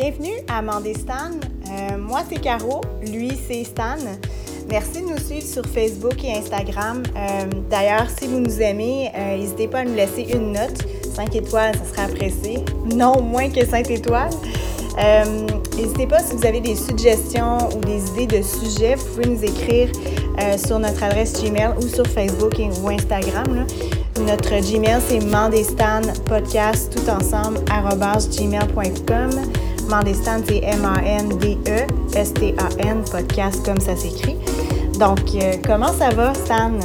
bienvenue à Mandé Stan. Euh, moi, c'est Caro. Lui, c'est Stan. Merci de nous suivre sur Facebook et Instagram. Euh, d'ailleurs, si vous nous aimez, euh, n'hésitez pas à nous laisser une note. 5 étoiles, ça serait apprécié. Non moins que 5 étoiles. N'hésitez pas si vous avez des suggestions ou des idées de sujets, vous pouvez nous écrire sur notre adresse Gmail ou sur Facebook ou Instagram. Notre Gmail, c'est mandestanpodcast tout ensemble gmail.com. Mandestan, c'est M-A-N-D-E-S-T-A-N, podcast comme ça s'écrit. Donc, euh, comment ça va, Stan?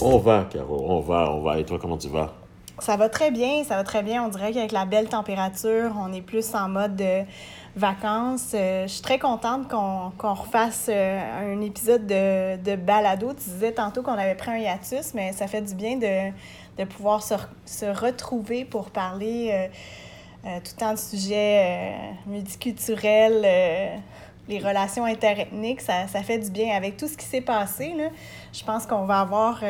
On va, Caro, on va, on va. Et toi, comment tu vas? Ça va très bien, ça va très bien. On dirait qu'avec la belle température, on est plus en mode de vacances. Euh, je suis très contente qu'on refasse euh, un épisode de, de, balado. Tu disais tantôt qu'on avait pris un hiatus, mais ça fait du bien de, de pouvoir se, se, retrouver pour parler euh, tout le temps de sujets multiculturels les relations interethniques, ça, ça, fait du bien. Avec tout ce qui s'est passé, là, je pense qu'on va avoir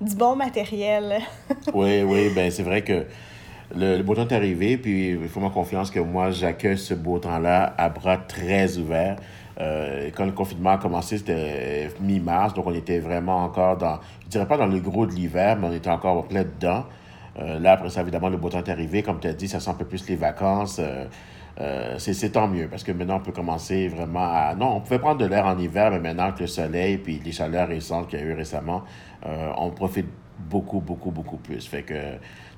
du bon matériel. oui, oui, ben c'est vrai que le, beau temps est arrivé, puis il faut ma confiance que moi, j'accueille ce beau temps-là à bras très ouverts. Euh, quand le confinement a commencé, c'était mi-mars, donc on était vraiment encore dans, je dirais pas dans le gros de l'hiver, mais on était encore plein dedans. Euh, là, après ça, évidemment, le beau temps est arrivé. Comme tu as dit, ça sent un peu plus les vacances. Euh, c'est tant mieux parce que maintenant, on peut commencer vraiment à. Non, on pouvait prendre de l'air en hiver, mais maintenant que le soleil et les chaleurs récentes qu'il y a eu récemment, on profite beaucoup, beaucoup, beaucoup plus. Fait que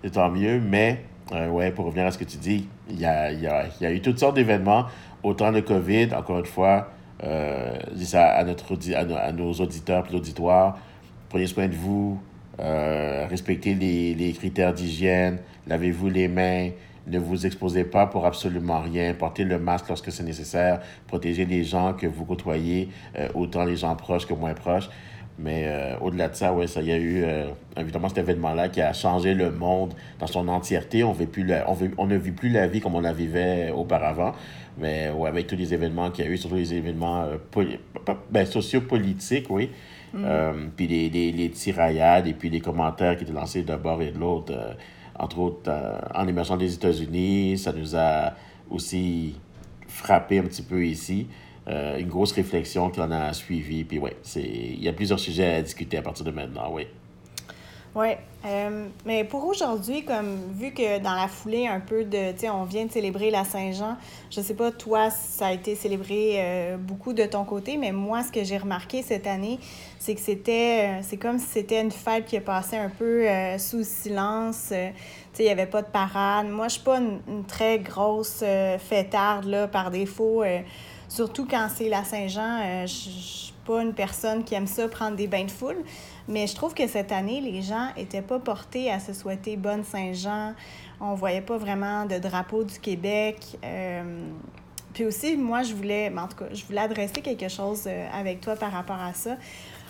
c'est tant mieux. Mais, euh, ouais, pour revenir à ce que tu dis, il y a, eu toutes sortes d'événements. Autant le COVID, encore une fois, euh, dis ça à, notre, à, nos, auditeurs et l'auditoire. Prenez soin de vous, euh, respectez les, les critères d'hygiène, lavez-vous les mains, ne vous exposez pas pour absolument rien. Portez le masque lorsque c'est nécessaire. Protégez les gens que vous côtoyez, euh, autant les gens proches que moins proches. Mais euh, au-delà de ça, ouais, ça y a eu évidemment cet événement-là qui a changé le monde dans son entièreté. On, plus on, on ne vit plus la vie comme on la vivait auparavant. Mais ouais, avec tous les événements qu'il y a eu, surtout les événements ben, sociopolitiques, oui. Mm. puis les, les, les, tiraillades et puis les commentaires qui étaient lancés d'un bord et de l'autre. entre autres, en émergeant des États-Unis, ça nous a aussi frappé un petit peu ici. Euh, une grosse réflexion qui en a suivi. Puis ouais, il y a plusieurs sujets à discuter à partir de maintenant, oui. Oui, euh, mais pour aujourd'hui, comme vu que dans la foulée un peu de, tu sais, on vient de célébrer la Saint-Jean, je sais pas, toi, ça a été célébré euh, beaucoup de ton côté, mais moi, ce que j'ai remarqué cette année, c'est que c'était, c'est comme si c'était une fête qui est passée un peu sous silence. tu sais, il n'y avait pas de parade. Moi, je suis pas une, une, très grosse fêtarde, là, par défaut. Surtout quand c'est la Saint-Jean, euh, je suis pas une personne qui aime ça prendre des bains de foule. Mais je trouve que cette année, les gens n'étaient pas portés à se souhaiter bonne Saint-Jean. On voyait pas vraiment de drapeau du Québec. Euh, puis aussi, moi, je voulais, en tout cas, je voulais adresser quelque chose euh, avec toi par rapport à ça.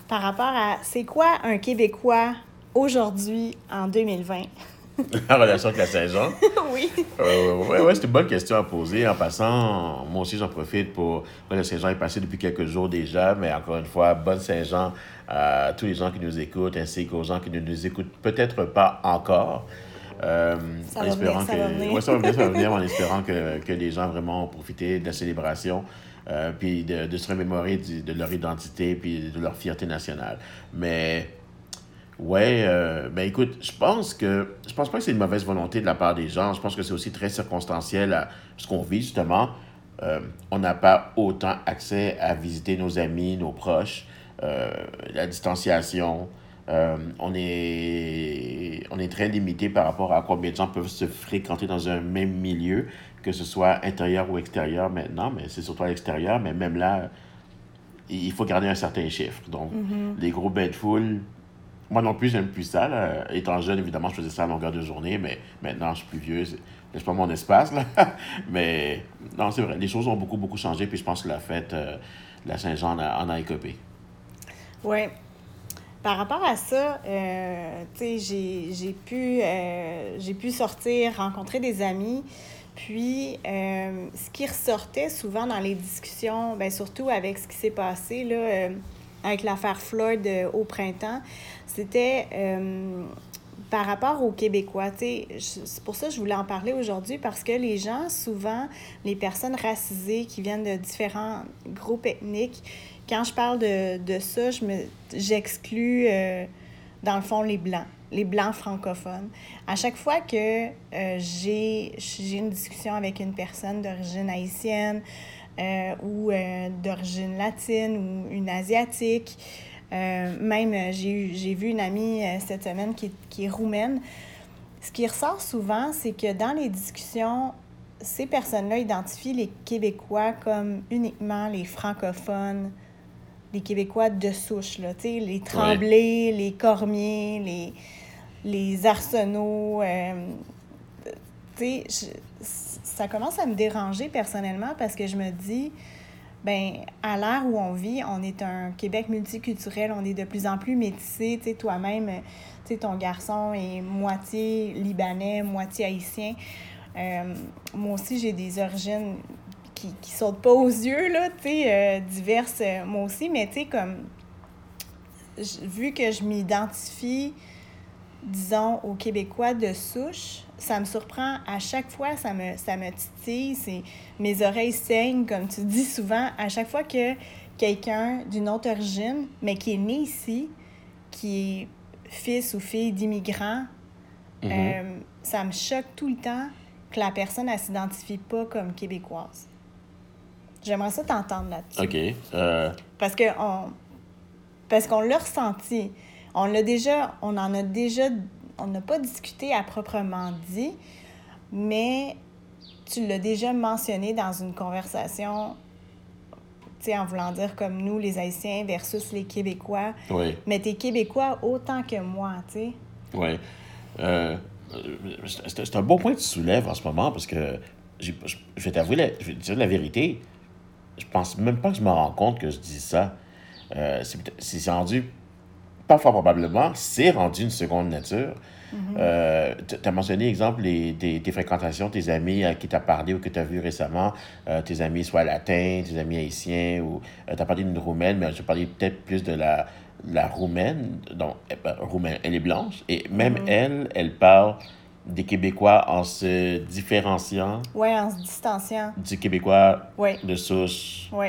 Par rapport à, c'est quoi un Québécois aujourd'hui en 2020? en relation avec la saison? oui. Euh, oui, ouais, c'est une bonne question à poser. En passant, moi aussi, j'en profite pour. Le Saint-Jean est passé depuis quelques jours déjà, mais encore une fois, bonne Saint-Jean à tous les gens qui nous écoutent, ainsi qu'aux gens qui ne nous écoutent peut-être pas encore. Euh, ça en espérant venir, que, ça va venir. Ouais, ça va venir, ça va venir en espérant que, que les gens vraiment ont profité de la célébration. Euh, puis de, de, se remémorer de, de leur identité puis de leur fierté nationale. Mais Ouais, euh, ben écoute, je pense que je pense pas que c'est une mauvaise volonté de la part des gens. Je pense que c'est aussi très circonstanciel à ce qu'on vit justement. Euh, on n'a pas autant accès à visiter nos amis, nos proches, euh, la distanciation. on, est, on est très limité par rapport à combien de gens peuvent se fréquenter dans un même milieu, que ce soit intérieur ou extérieur maintenant, mais c'est surtout à l'extérieur, mais même là, il faut garder un certain chiffre. Donc, mm-hmm. les gros bains de foule, moi non plus, j'aime plus ça. Là. Étant jeune, évidemment, je faisais ça à longueur de journée, mais maintenant, je suis plus vieux. C'est pas mon espace. Mais non, c'est vrai. Les choses ont beaucoup, beaucoup changé. Puis je pense que la fête, euh, la Saint-Jean en a, écopé. Oui. Par rapport à ça, euh, tu sais, j'ai pu, euh, pu sortir, rencontrer des amis. Puis, ce qui ressortait souvent dans les discussions, bien, surtout avec ce qui s'est passé là, avec l'affaire Floyd au printemps, c'était euh, par rapport aux Québécois, c'est pour ça que je voulais en parler aujourd'hui parce que les gens, souvent, les personnes racisées qui viennent de différents groupes ethniques, quand je parle de, de ça, je j'exclus, euh, dans le fond, les Blancs, les Blancs francophones. À chaque fois que euh, j'ai, une discussion avec une personne d'origine haïtienne euh, ou d'origine latine ou une asiatique, même j'ai, vu une amie cette semaine qui, qui est roumaine, ce qui ressort souvent, c'est que dans les discussions, ces personnes-là identifient les Québécois comme uniquement les francophones, les Québécois de souche, là, les Tremblay, les Cormier, les, les Arsenault. Euh, ça commence à me déranger personnellement parce que je me dis, ben à l'ère où on vit, on est un Québec multiculturel, on est de plus en plus métissé. Tu sais, toi-même, tu ton garçon est moitié libanais, moitié haïtien. Euh, moi aussi, j'ai des origines qui, qui sautent pas aux yeux, là, tu sais, euh, diverses, euh, moi aussi, mais tu sais, comme, vu que je m'identifie, disons, aux Québécois de souche, ça me surprend à chaque fois, ça me, ça me titille, mes oreilles saignent, comme tu dis souvent, à chaque fois que quelqu'un d'une autre origine, mais qui est né ici, qui est fils ou fille d'immigrants, mm-hmm. euh, ça me choque tout le temps que la personne, ne s'identifie pas comme québécoise. J'aimerais ça t'entendre là-dessus. OK. Euh, parce que on, parce qu'on l'a ressenti. On l'a déjà, on en a déjà, on n'a pas discuté à proprement dit, mais tu l'as déjà mentionné dans une conversation, tu sais, en voulant dire comme nous, les Haïtiens versus les Québécois. Oui. Mais t'es Québécois autant que moi, tu sais. Oui. Euh, c'est un bon point que tu soulèves en ce moment parce que je, vais t'avouer, je vais te dire la vérité je pense même pas que je me rends compte que je dis ça. Euh, c'est rendu, pas fort probablement, c'est rendu une seconde nature. Mm-hmm. Euh, tu as mentionné, exemple, les, tes, fréquentations, tes amis à qui tu as parlé ou que tu as vu récemment, euh, tes amis soit latins, tes amis haïtiens, ou tu as parlé d'une roumaine, mais je parlais peut-être plus de la, la roumaine. Donc, eh ben, roumaine, elle est blanche, et même mm-hmm. elle, elle parle des Québécois en se différenciant. Oui, en se distanciant. Du Québécois de souche. Oui.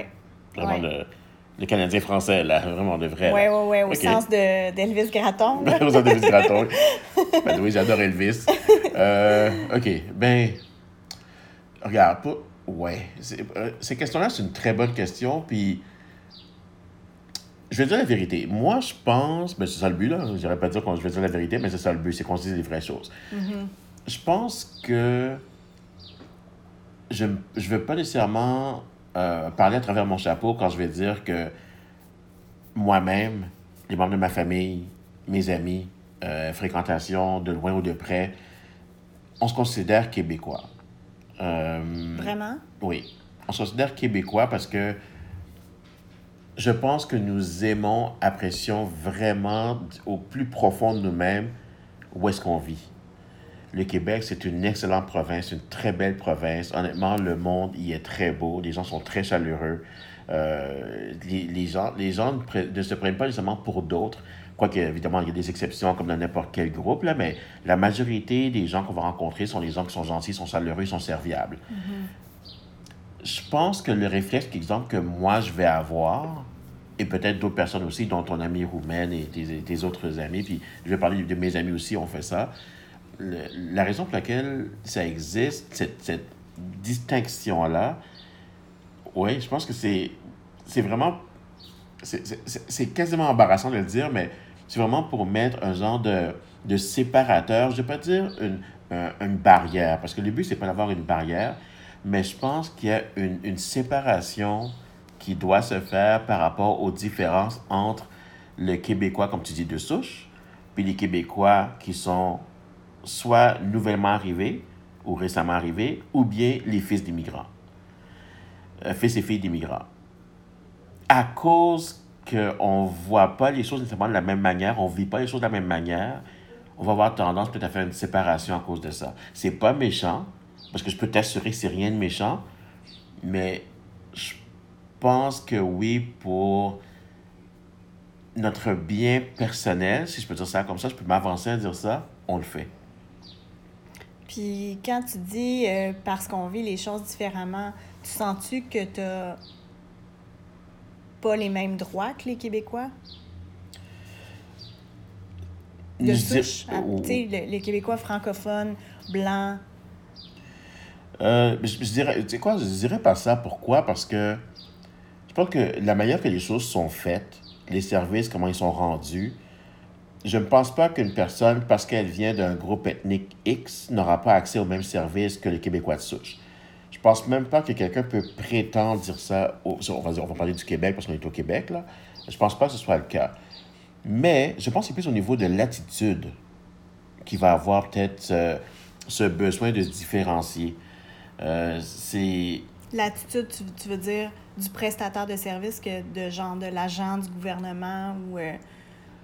Vraiment le, le, Canadien français, là, vraiment de vrai. Oui, oui, oui, au sens d'Elvis Gratton. au sens d'Elvis Gratton. ben, oui, j'adore Elvis. Euh, OK, ben, regarde, pas... ouais, euh, ces questions-là, c'est une très bonne question, puis je vais dire la vérité. Moi, je pense, ben c'est ça le but, là. Je pas dire que je vais dire la vérité, mais c'est ça le but, c'est qu'on se dise les vraies choses. Mm-hmm. Je pense que je ne veux pas nécessairement euh, parler à travers mon chapeau quand je vais dire que moi-même, les membres de ma famille, mes amis, euh, fréquentation de loin ou de près, on se considère québécois. Euh, Vraiment? Oui. On se considère québécois parce que je pense que nous aimons, apprécions vraiment au plus profond de nous-mêmes où est-ce qu'on vit. Le Québec, c'est une excellente province, une très belle province. Honnêtement, le monde y est très beau. Les gens sont très chaleureux. Euh, les, gens, les gens ne se prennent pas nécessairement pour d'autres. Quoique, évidemment, il y a des exceptions comme dans n'importe quel groupe, là, mais la majorité des gens qu'on va rencontrer sont les gens qui sont gentils, sont chaleureux, sont serviables. Mm-hmm je pense que le réflexe, exemple, que moi, je vais avoir, et peut-être d'autres personnes aussi, dont ton ami roumaine et tes, autres amis, puis je vais parler de mes amis aussi, on fait ça. La raison pour laquelle ça existe, cette, distinction-là, oui, je pense que c'est, c'est vraiment, c'est quasiment embarrassant de le dire, mais c'est vraiment pour mettre un genre de, de séparateur, je ne vais pas dire une, une barrière, parce que le but, c'est pas d'avoir une barrière, mais je pense qu'il y a une, une, séparation qui doit se faire par rapport aux différences entre le Québécois, comme tu dis, de souche, puis les Québécois qui sont soit nouvellement arrivés ou récemment arrivés, ou bien les fils d'immigrants, euh, fils et filles d'immigrants. À cause qu'on ne voit pas les choses nécessairement de la même manière, on ne vit pas les choses de la même manière, on va avoir tendance peut-être à faire une séparation à cause de ça. C'est pas méchant, parce que je peux t'assurer que c'est rien de méchant, mais je pense que oui, pour notre bien personnel, si je peux dire ça comme ça, je peux m'avancer à dire ça, on le fait. Puis quand tu dis euh, parce qu'on vit les choses différemment, tu sens-tu que tu n'as pas les mêmes droits que les Québécois? De souche, hein, tu sais, le- les Québécois francophones, blancs. Euh, je, je dirais, tu sais quoi, je dirais pas ça. Pourquoi? Parce que je pense que la manière que les choses sont faites, les services, comment ils sont rendus, je ne pense pas qu'une personne, parce qu'elle vient d'un groupe ethnique X, n'aura pas accès aux mêmes services que les Québécois de souche. Je pense même pas que quelqu'un peut prétendre dire ça. au- on, va, parler du Québec parce qu'on est au Québec, là. Je pense pas que ce soit le cas. Mais je pense que c'est plus au niveau de l'attitude qui va avoir peut-être ce, ce besoin de se différencier. Euh, c'est. L'attitude, tu, tu veux dire, du prestataire de service que de genre de l'agent du gouvernement ou euh,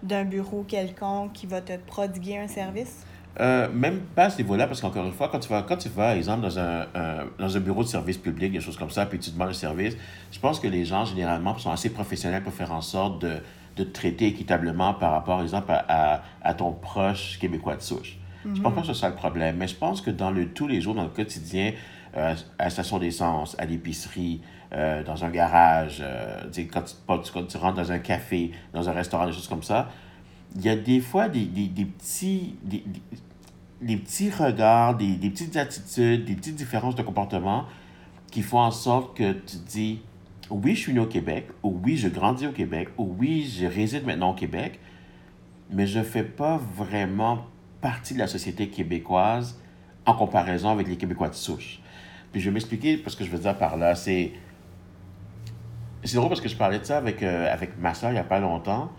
d'un bureau quelconque qui va te prodiguer un service? Euh, même pas à ce niveau-là, parce qu'encore une fois, quand tu vas, quand tu vas, exemple, dans un, un- dans un bureau de service public, des choses comme ça, puis tu demandes un service, je pense que les gens, généralement, sont assez professionnels pour faire en sorte de, de te traiter équitablement par rapport, exemple, à, à, à ton proche québécois de souche. Je pense pas que ce soit le problème, mais je pense que dans le tous les jours, dans le quotidien, euh, à la station d'essence, à l'épicerie, euh, dans un garage, euh, quand, tu, quand tu rentres dans un café, dans un restaurant, des choses comme ça, il y a des fois des, des, des petits... Des, des- petits regards, des, des petites attitudes, des petites différences de comportement qui font en sorte que tu dis oui, je suis né au Québec, ou oui, je grandis au Québec, ou oui, je réside maintenant au Québec, mais je ne fais pas vraiment partie de la société québécoise en comparaison avec les Québécois de souche. Puis je vais m'expliquer parce que je veux dire par là, c'est. C'est drôle parce que je parlais de ça avec, euh, avec ma soeur il n'y a pas longtemps.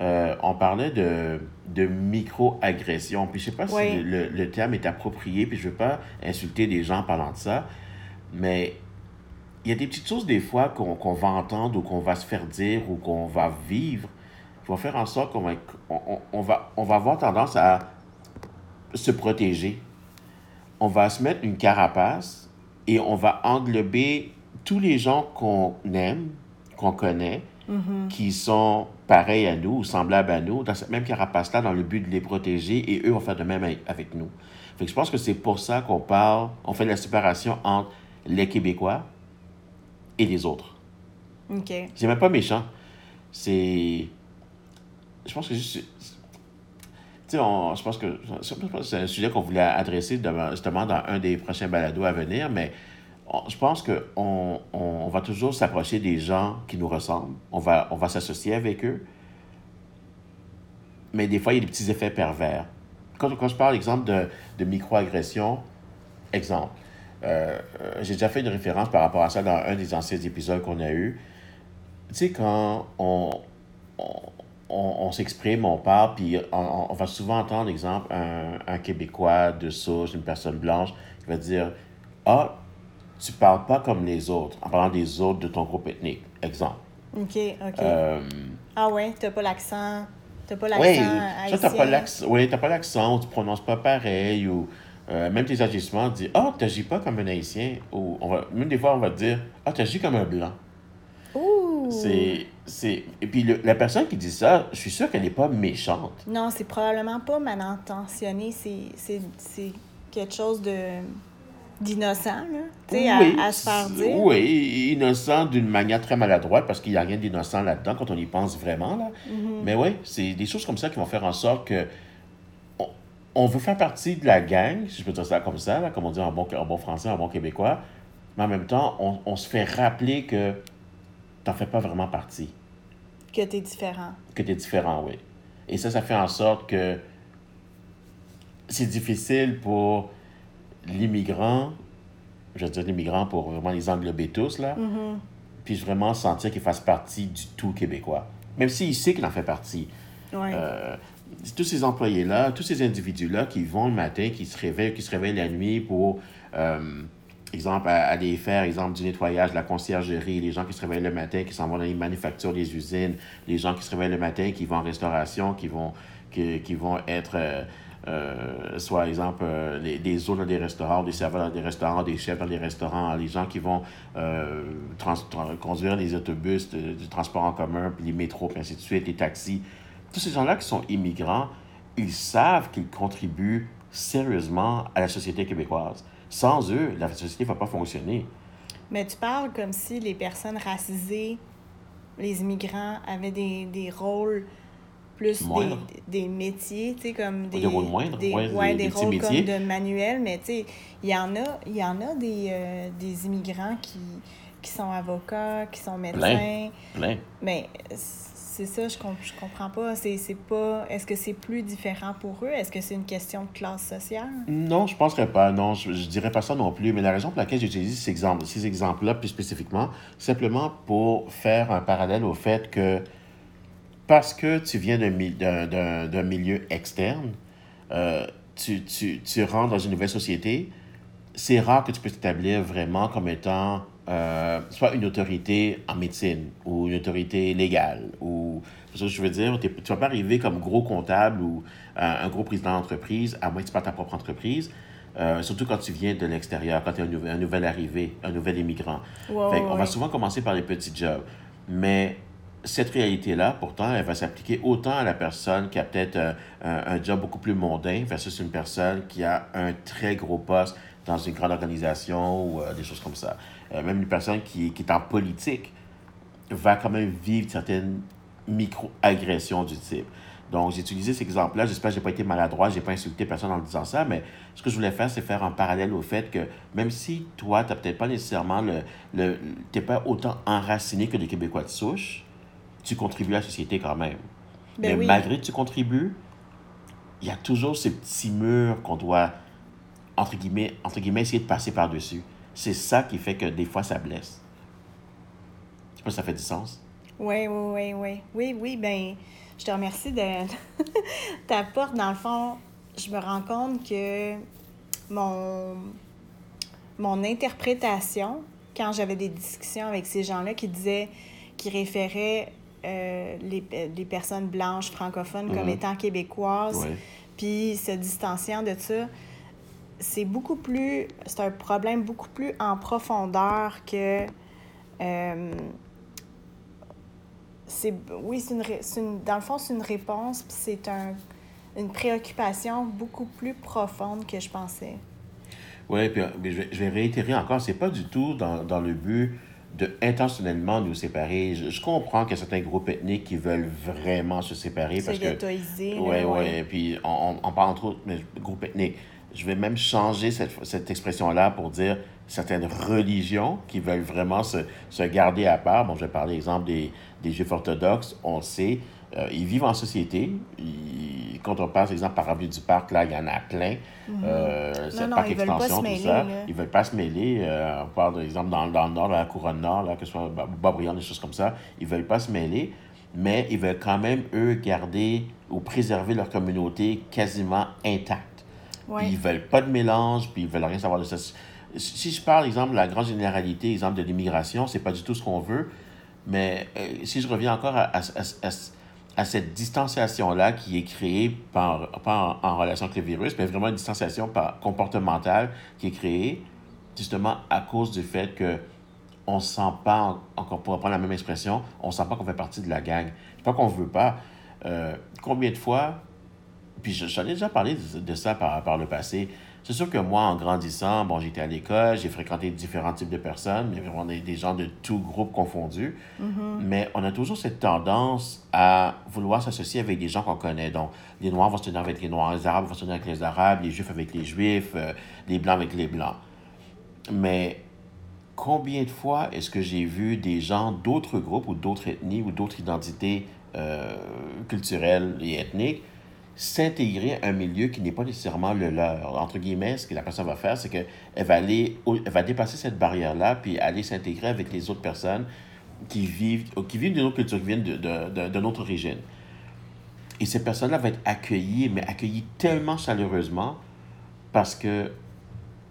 Euh, on parlait de, de micro-agression. Puis je sais pas Oui. si le, le terme est approprié, puis je veux pas insulter des gens en parlant de ça, mais il y a des petites choses des fois qu'on qu'on va entendre ou qu'on va se faire dire ou qu'on va vivre qui vont faire en sorte qu'on va, on va, on va avoir tendance à se protéger. On va se mettre une carapace et on va englober tous les gens qu'on aime, qu'on connaît, qui sont pareils à nous ou semblables à nous, dans cette même carapace-là, dans le but de les protéger, et eux vont faire de même avec- nous. Fait que je pense que c'est pour ça qu'on parle, on fait la séparation entre les Québécois et les autres. OK. C'est même pas méchant. C'est. Je pense que juste. Tu sais, on- je pense que je c'est un sujet qu'on voulait adresser justement dans un des prochains balados à venir, mais je pense qu'on on, on va toujours s'approcher des gens qui nous ressemblent. On va, on va s'associer avec eux. Mais des fois, il y a des petits effets pervers. Quand, quand je parle, exemple, de, de microagression, exemple, euh, euh, j'ai déjà fait une référence par rapport à ça dans un des anciens épisodes qu'on a eu. Tu sais, quand on, on, on, on s'exprime, on parle, puis on, on va souvent entendre, exemple, un, un Québécois de souche, une personne blanche, qui va dire Ah, tu parles pas comme les autres, en parlant des autres de ton groupe ethnique. Exemple. OK, OK. Euh, Ah ouais, t'as pas l'accent. T'as pas l'accent oui, ça, haïtien. t'as pas l'accent, oui, t'as pas l'accent, ou tu prononces pas pareil, ou euh, même tes agissements, dis, ah, t'agis pas comme un haïtien, ou on va, même des fois, on va te dire, ah, t'agis comme un blanc. Ouh! C'est, c'est, et puis le- la personne qui dit ça, je suis sûr qu'elle n'est pas méchante. Non, c'est probablement pas mal intentionné. C'est, c'est, c'est quelque chose de d'innocent, là. Tu sais, à- Oui, à, se faire dire. Oui, innocent d'une manière très maladroite, parce qu'il n'y a rien d'innocent là-dedans quand on y pense vraiment, là. Mm-hmm. Mais oui, c'est des choses comme ça qui vont faire en sorte que on, on veut faire partie de la gang, si je peux dire ça comme ça, là, comme on dit en bon, en bon français, en bon québécois, mais en même temps, on, on se fait rappeler que t'en fais pas vraiment partie, Que t'es différent. que tu es différent, oui. Et ça, ça fait en sorte que c'est difficile pour l'immigrant, je veux dire l'immigrant pour vraiment les englober tous, là, puis vraiment sentir qu'il fasse partie du tout québécois. Même s'il sait qu'il en fait partie. Ouais. Euh, tous ces employés-là, tous ces individus-là qui vont le matin, qui se réveillent, qui se réveillent la nuit pour, euh, exemple, aller faire, exemple, du nettoyage, de la conciergerie, les gens qui se réveillent le matin, qui s'en vont dans les manufactures, les usines, les gens qui se réveillent le matin, qui vont en restauration, qui vont, qui, qui vont être, euh, euh, soit, exemple, euh, les, des hôtes dans des restaurants, des serveurs dans des restaurants, des chefs dans des restaurants, les gens qui vont euh, conduire les autobus du transport en commun, puis les métros, puis ainsi de suite, les taxis. Tous ces gens-là qui sont immigrants, ils savent qu'ils contribuent sérieusement à la société québécoise. Sans eux, la société ne va pas fonctionner. Mais tu parles comme si les personnes racisées, les immigrants, avaient des, des rôles plus des, des, métiers, tu sais, comme des... Des rôles moindres, des, ouais, des, rôles comme de manuel, mais tu sais, il y en a, il y en a des, euh, des immigrants qui, qui sont avocats, qui sont médecins. Plein. Mais c'est ça, je, je comprends pas. C'est pas... Est-ce que c'est plus différent pour eux? Est-ce que c'est une question de classe sociale? Non, je penserais pas. Non, je, je dirais pas ça non plus. Mais la raison pour laquelle j'utilise ces exemples, ces exemples-là plus spécifiquement, simplement pour faire un parallèle au fait que parce que tu viens d'un milieu externe, euh, tu, tu, tu, rentres dans une nouvelle société, c'est rare que tu puisses t'établir vraiment comme étant euh, soit une autorité en médecine ou une autorité légale. Ou, ce que je veux dire, tu ne vas pas arriver comme gros comptable ou un gros président d'entreprise, à moins que tu pas ta propre entreprise. Euh, surtout quand tu viens de l'extérieur, quand tu es un, nouvel arrivé, un nouvel immigrant. On va souvent commencer par les petits jobs. Mais cette réalité-là, pourtant, elle va s'appliquer autant à la personne qui a peut-être euh, un, job beaucoup plus mondain versus une personne qui a un très gros poste dans une grande organisation ou euh, des choses comme ça. Euh, même une personne qui, qui, est en politique va quand même vivre certaines micro-agressions du type. Donc, j'ai utilisé cet exemple-là. J'espère que je n'ai pas été maladroit, je n'ai pas insulté personne en disant ça, mais ce que je voulais faire, c'est faire un parallèle au fait que même si toi, tu n'as peut-être pas nécessairement le. le tu pas autant enraciné que les Québécois de souche, tu contribues à la société quand même. Ben Mais malgré que tu contribues, il y a toujours ce petit mur qu'on doit, entre guillemets, entre guillemets, essayer de passer par-dessus. C'est ça qui fait que des fois, ça blesse. Je sais pas si ça fait du sens. Oui, oui, oui, oui. Oui, oui, ben, je te remercie de ta porte. Dans le fond, je me rends compte que mon, mon interprétation, quand j'avais des discussions avec ces gens-là qui disaient, qui référaient euh, les, les, personnes blanches francophones comme mhm. étant québécoises, puis se distanciant de ça, c'est beaucoup plus, c'est un problème beaucoup plus en profondeur que, euh, c'est, oui, c'est une, une, dans le fond, c'est une réponse, puis c'est un, une préoccupation beaucoup plus profonde que je pensais. Oui, puis je vais, je vais réitérer encore, c'est pas du tout dans, dans le but de intentionnellement nous séparer. Je, comprends qu'il y a certains groupes ethniques qui veulent vraiment se séparer parce que... Oui, oui, ouais. puis on, on, parle entre autres de groupes ethniques. Je vais même changer cette, cette expression-là pour dire certaines religions qui veulent vraiment se, se garder à part. Bon, je vais parler, exemple, des, des Juifs orthodoxes. On sait, euh, ils vivent en société. Ils, quand on passe, exemple, par Avenue du Parc, là, il y en a plein. Mm -hmm. euh, parc extension, tout ça. Ils veulent pas se mêler. Euh, on parle, par exemple, dans, dans, le nord, dans la couronne nord, là, que ce soit Boisbriand, des choses comme ça. Ils veulent pas se mêler, mais ils veulent quand même, eux, garder ou préserver leur communauté quasiment intacte. Ouais. Ils veulent pas de mélange, puis ils veulent rien savoir de ça. Si je parle, exemple, de la grande généralité, exemple, de l'immigration, c'est pas du tout ce qu'on veut. Mais euh, si je reviens encore à, à, à, à cette distanciation-là qui est créée par, pas en, relation avec le virus, mais vraiment une distanciation par, comportementale qui est créée justement à cause du fait que on ne sent pas, encore pour reprendre la même expression, on ne sent pas qu'on fait partie de la gang. C'est pas qu'on ne veut pas. Euh, combien de fois, puis j'en ai déjà parlé de, ça par le passé, c'est sûr que moi, en grandissant, bon, j'étais à l'école, j'ai fréquenté différents types de personnes, mais vraiment des, des gens de tous groupes confondus. Mm-hmm. Mais on a toujours cette tendance à vouloir s'associer avec des gens qu'on connaît. Donc, les Noirs vont se tenir avec les Noirs, les Arabes vont se tenir avec les Arabes, les Juifs avec les Juifs, euh, les Blancs avec les Blancs. Mais combien de fois est-ce que j'ai vu des gens d'autres groupes ou d'autres ethnies ou d'autres identités euh, culturelles et ethniques s'intégrer à un milieu qui n'est pas nécessairement le leur. Entre guillemets, ce que la personne va faire, c'est qu'elle va aller, va dépasser cette barrière-là, puis aller s'intégrer avec les autres personnes qui vivent, d'une autre culture, qui viennent de, de, de, autre origine. Et ces personnes-là vont être accueillies, mais accueillies tellement chaleureusement parce que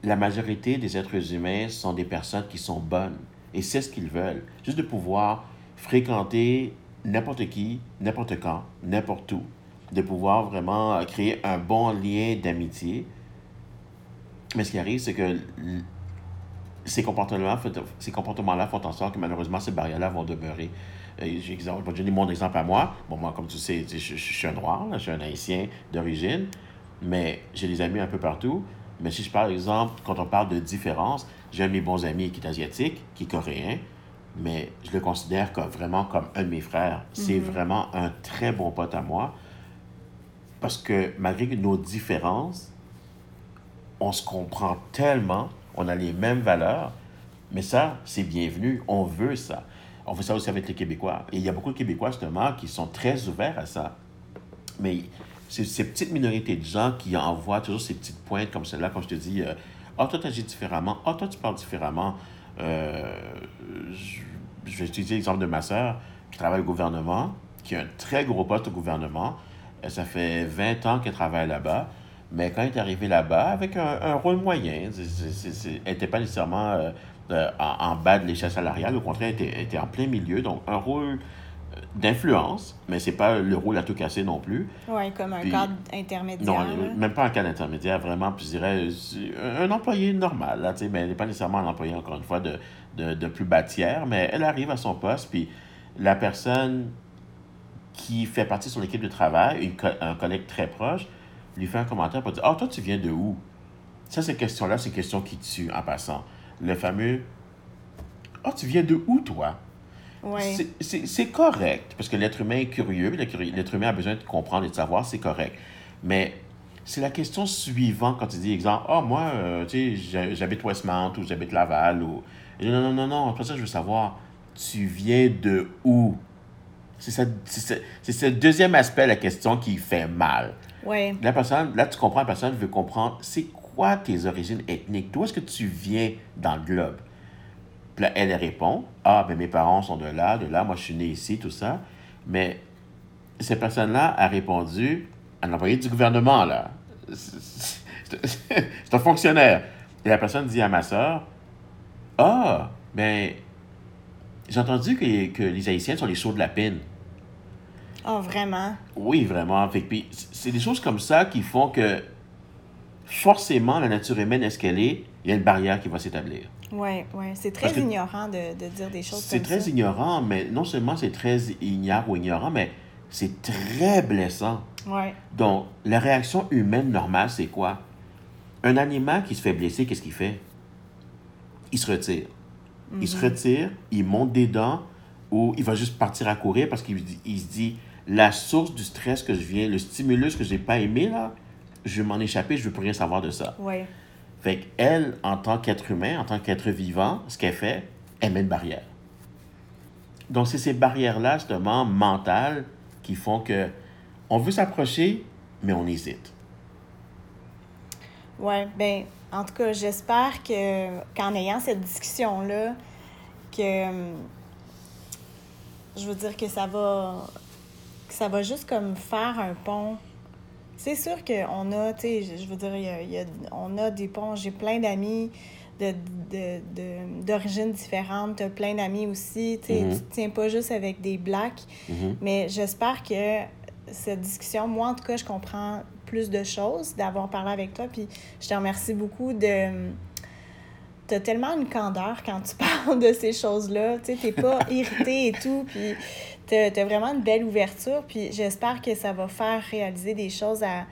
la majorité des êtres humains sont des personnes qui sont bonnes. Et c'est ce qu'ils veulent. Juste de pouvoir fréquenter n'importe qui, n'importe quand, n'importe où, de pouvoir vraiment euh, créer un bon lien d'amitié. Mais ce qui arrive, c'est que ces comportements-là ces comportements font en sorte que malheureusement, ces barrières-là vont demeurer. J'ai je vais donner mon exemple à moi. Bon, moi, comme tu sais, je, je, suis un noir, je suis un haïtien d'origine, mais j'ai des amis un peu partout. Mais si je parle, exemple, quand on parle de différence, j'ai un de mes bons amis qui est asiatique, qui est coréen, mais je le considère comme, vraiment comme un de mes frères. C'est mhm. vraiment un très bon pote à moi. Parce que malgré nos différences, on se comprend tellement, on a les mêmes valeurs, mais ça, c'est bienvenu. On veut ça. On veut ça aussi avec les Québécois. Et il y a beaucoup de Québécois, justement, qui sont très ouverts à ça. Mais c'est ces petites minorités de gens qui envoient toujours ces petites pointes comme celle-là, quand je te dis, ah, toi, tu agis différemment, ah, toi, tu parles différemment. Euh, je, vais utiliser l'exemple de ma sœur qui travaille au gouvernement, qui a un très gros poste au gouvernement. Euh, ça fait 20 ans qu'elle travaille là-bas. Mais quand elle est arrivée là-bas, avec un, rôle moyen, elle n'était pas nécessairement en, bas de l'échelle salariale. Au contraire, elle était, en plein milieu. Donc, un rôle d'influence, mais c'est pas le rôle à tout casser non plus. Oui, comme un cadre intermédiaire. Non, même pas un cadre intermédiaire, vraiment, puis je dirais un employé normal, là, mais elle n'est pas nécessairement un employé, encore une fois, de, de, de plus bas tiers, mais elle arrive à son poste, puis la personne qui fait partie de son équipe de travail, un collègue très proche, lui fait un commentaire pour dire Ah, oh, toi, tu viens de où Ça, ces questions-là, c'est une question qui tue en passant. Le fameux Ah, oh, tu viens de où, toi c'est correct, parce que l'être humain est curieux, l'être humain a besoin de comprendre et de savoir, c'est correct. Mais c'est la question suivante quand tu dis, exemple, ah, oh, moi, euh, tu sais, j'habite Westmount ou j'habite Laval ou. non, non, non, non, après ça, je veux savoir, tu viens de où? C'est ce deuxième aspect de la question qui fait mal. Ouais. La personne, là, tu comprends, la personne veut comprendre, c'est quoi tes origines ethniques? D'où est-ce que tu viens dans le globe? Puis là, elle répond Ah, ben mes parents sont de là, de là, moi je suis né ici, tout ça. Mais cette personne-là a répondu Un employé du gouvernement, là. C'est un fonctionnaire. Et la personne dit à ma soeur Ah, ben, j'ai entendu que, que, les Haïtiens sont les chauds de la peine. Oh, vraiment? Oui, vraiment. Fait, puis c'est des choses comme ça qui font que forcément, la nature humaine, est-ce qu'elle est, il y a une barrière qui va s'établir. Oui, oui. C'est très ignorant de, de, dire des choses comme ça. C'est très ignorant, mais non seulement c'est très ignare ou ignorant, mais c'est très blessant. Ouais. Donc, la réaction humaine normale, c'est quoi? Un animal qui se fait blesser, qu'est-ce qu'il fait? Il se retire. Il se mhm. retire, il monte des dents ou il va juste partir à courir parce qu'il se dit la source du stress que je viens, le stimulus que je n'ai pas aimé, là, je vais m'en échapper, je ne veux plus rien savoir de ça. Ouais. Fait qu'elle, en tant qu'être humain, en tant qu'être vivant, ce qu'elle fait, elle met une barrière. Donc, c'est ces barrières-là, justement, mentales, qui font que on veut s'approcher, mais on hésite. Oui, ben en tout cas, j'espère que qu'en ayant cette discussion-là, que je veux dire que ça va que ça va juste comme faire un pont c'est sûr qu'on a, tu sais, je veux dire, y a, on a des ponts. J'ai plein d'amis d'origines de, de, différentes. Tu as plein d'amis aussi. Tu ne mm-hmm. tiens pas juste avec des blacks. Mm-hmm. Mais j'espère que cette discussion, moi, en tout cas, je comprends plus de choses d'avoir parlé avec toi. Puis je te remercie beaucoup de. Tu as tellement une candeur quand tu parles de ces choses-là. Tu sais, pas irrité et tout. Puis tu as, vraiment une belle ouverture, puis j'espère que ça va faire réaliser des choses à,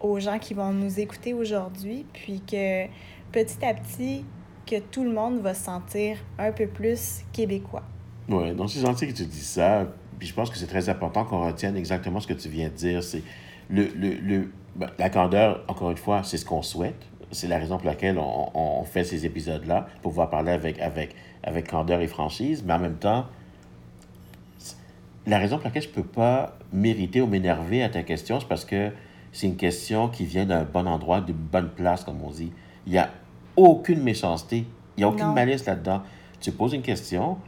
aux gens qui vont nous écouter aujourd'hui, puis que petit à petit, que tout le monde va se sentir un peu plus québécois. Oui, donc c'est gentil que tu dis ça, puis je pense que c'est très important qu'on retienne exactement ce que tu viens de dire. C'est le, le, le ben, la candeur, encore une fois, c'est ce qu'on souhaite. C'est la raison pour laquelle on, on fait ces épisodes-là, pour pouvoir parler avec, avec, avec candeur et franchise, mais en même temps, la raison pour laquelle je ne peux pas mériter ou m'énerver à ta question, c'est parce que c'est une question qui vient d'un bon endroit, d'une bonne place, comme on dit. Il n'y a aucune méchanceté, il n'y a aucune malice là-dedans. Tu poses une question,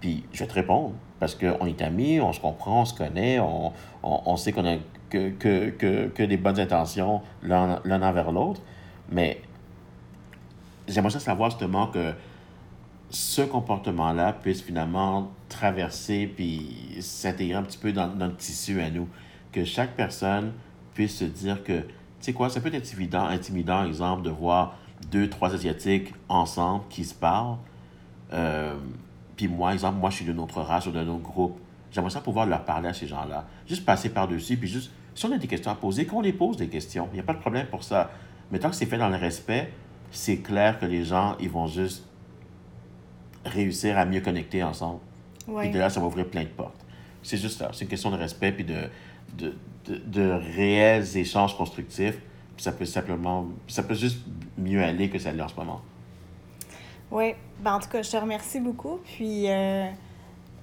puis je vais te répondre. Parce qu'on est amis, on se comprend, on se connaît, on, on, sait qu'on a que, que, que, que, des bonnes intentions l'un envers l'autre. Mais j'aimerais savoir justement que ce comportement-là puisse finalement traverser puis s'intégrer un petit peu dans notre tissu à nous. Que chaque personne puisse se dire que, tu sais quoi, ça peut être intimidant, intimidant, exemple, de voir deux, trois Asiatiques ensemble qui se parlent. Euh, puis moi, exemple, moi, je suis d'une autre race ou d'un autre groupe. J'aimerais ça pouvoir leur parler à ces gens-là. Juste passer par-dessus, puis juste, si on a des questions à poser, qu'on les pose des questions. Il n'y a pas de problème pour ça. Mais tant que c'est fait dans le respect, c'est clair que les gens, ils vont juste réussir à mieux connecter ensemble. Oui. Et de là, ça va ouvrir plein de portes. C'est juste ça. C'est une question de respect puis de, de, de, de réels échanges constructifs. Puis ça peut simplement, ça peut juste mieux aller que ça l'est en ce moment. Oui, ben, en tout cas, je te remercie beaucoup. Puis, euh,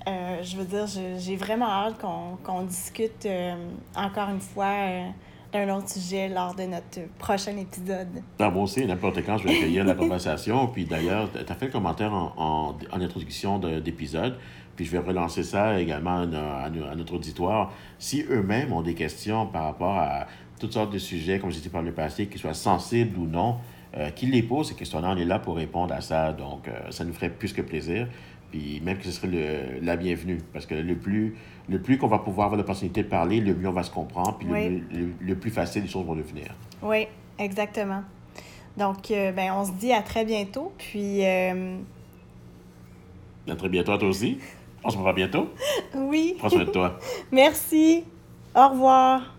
euh, je veux dire, j'ai vraiment hâte qu'on qu'on discute euh, encore une fois euh, d'un autre sujet lors de notre prochain épisode. Ah, moi aussi, n'importe quand, je vais accueillir la conversation. Puis d'ailleurs, tu as fait le commentaire en, en, en introduction de- d'épisode. Puis je vais relancer ça également à notre auditoire. Si eux-mêmes ont des questions par rapport à toutes sortes de sujets, comme j'ai dit par le passé, qu'ils soient sensibles ou non, euh, qu'ils les posent, ces questions-là, on est là pour répondre à ça. Donc, euh, ça nous ferait plus que plaisir. Puis même que ce serait le, la bienvenue. Parce que le plus, le plus qu'on va pouvoir avoir l'opportunité de parler, le mieux on va se comprendre. Puis le Oui. le, le plus facile, les choses vont devenir. Oui, exactement. Donc, euh, ben, on se dit à très bientôt. Puis, euh, À très bientôt à toi aussi. On se revoit bientôt. oui, Prends soin de toi. merci. Au revoir.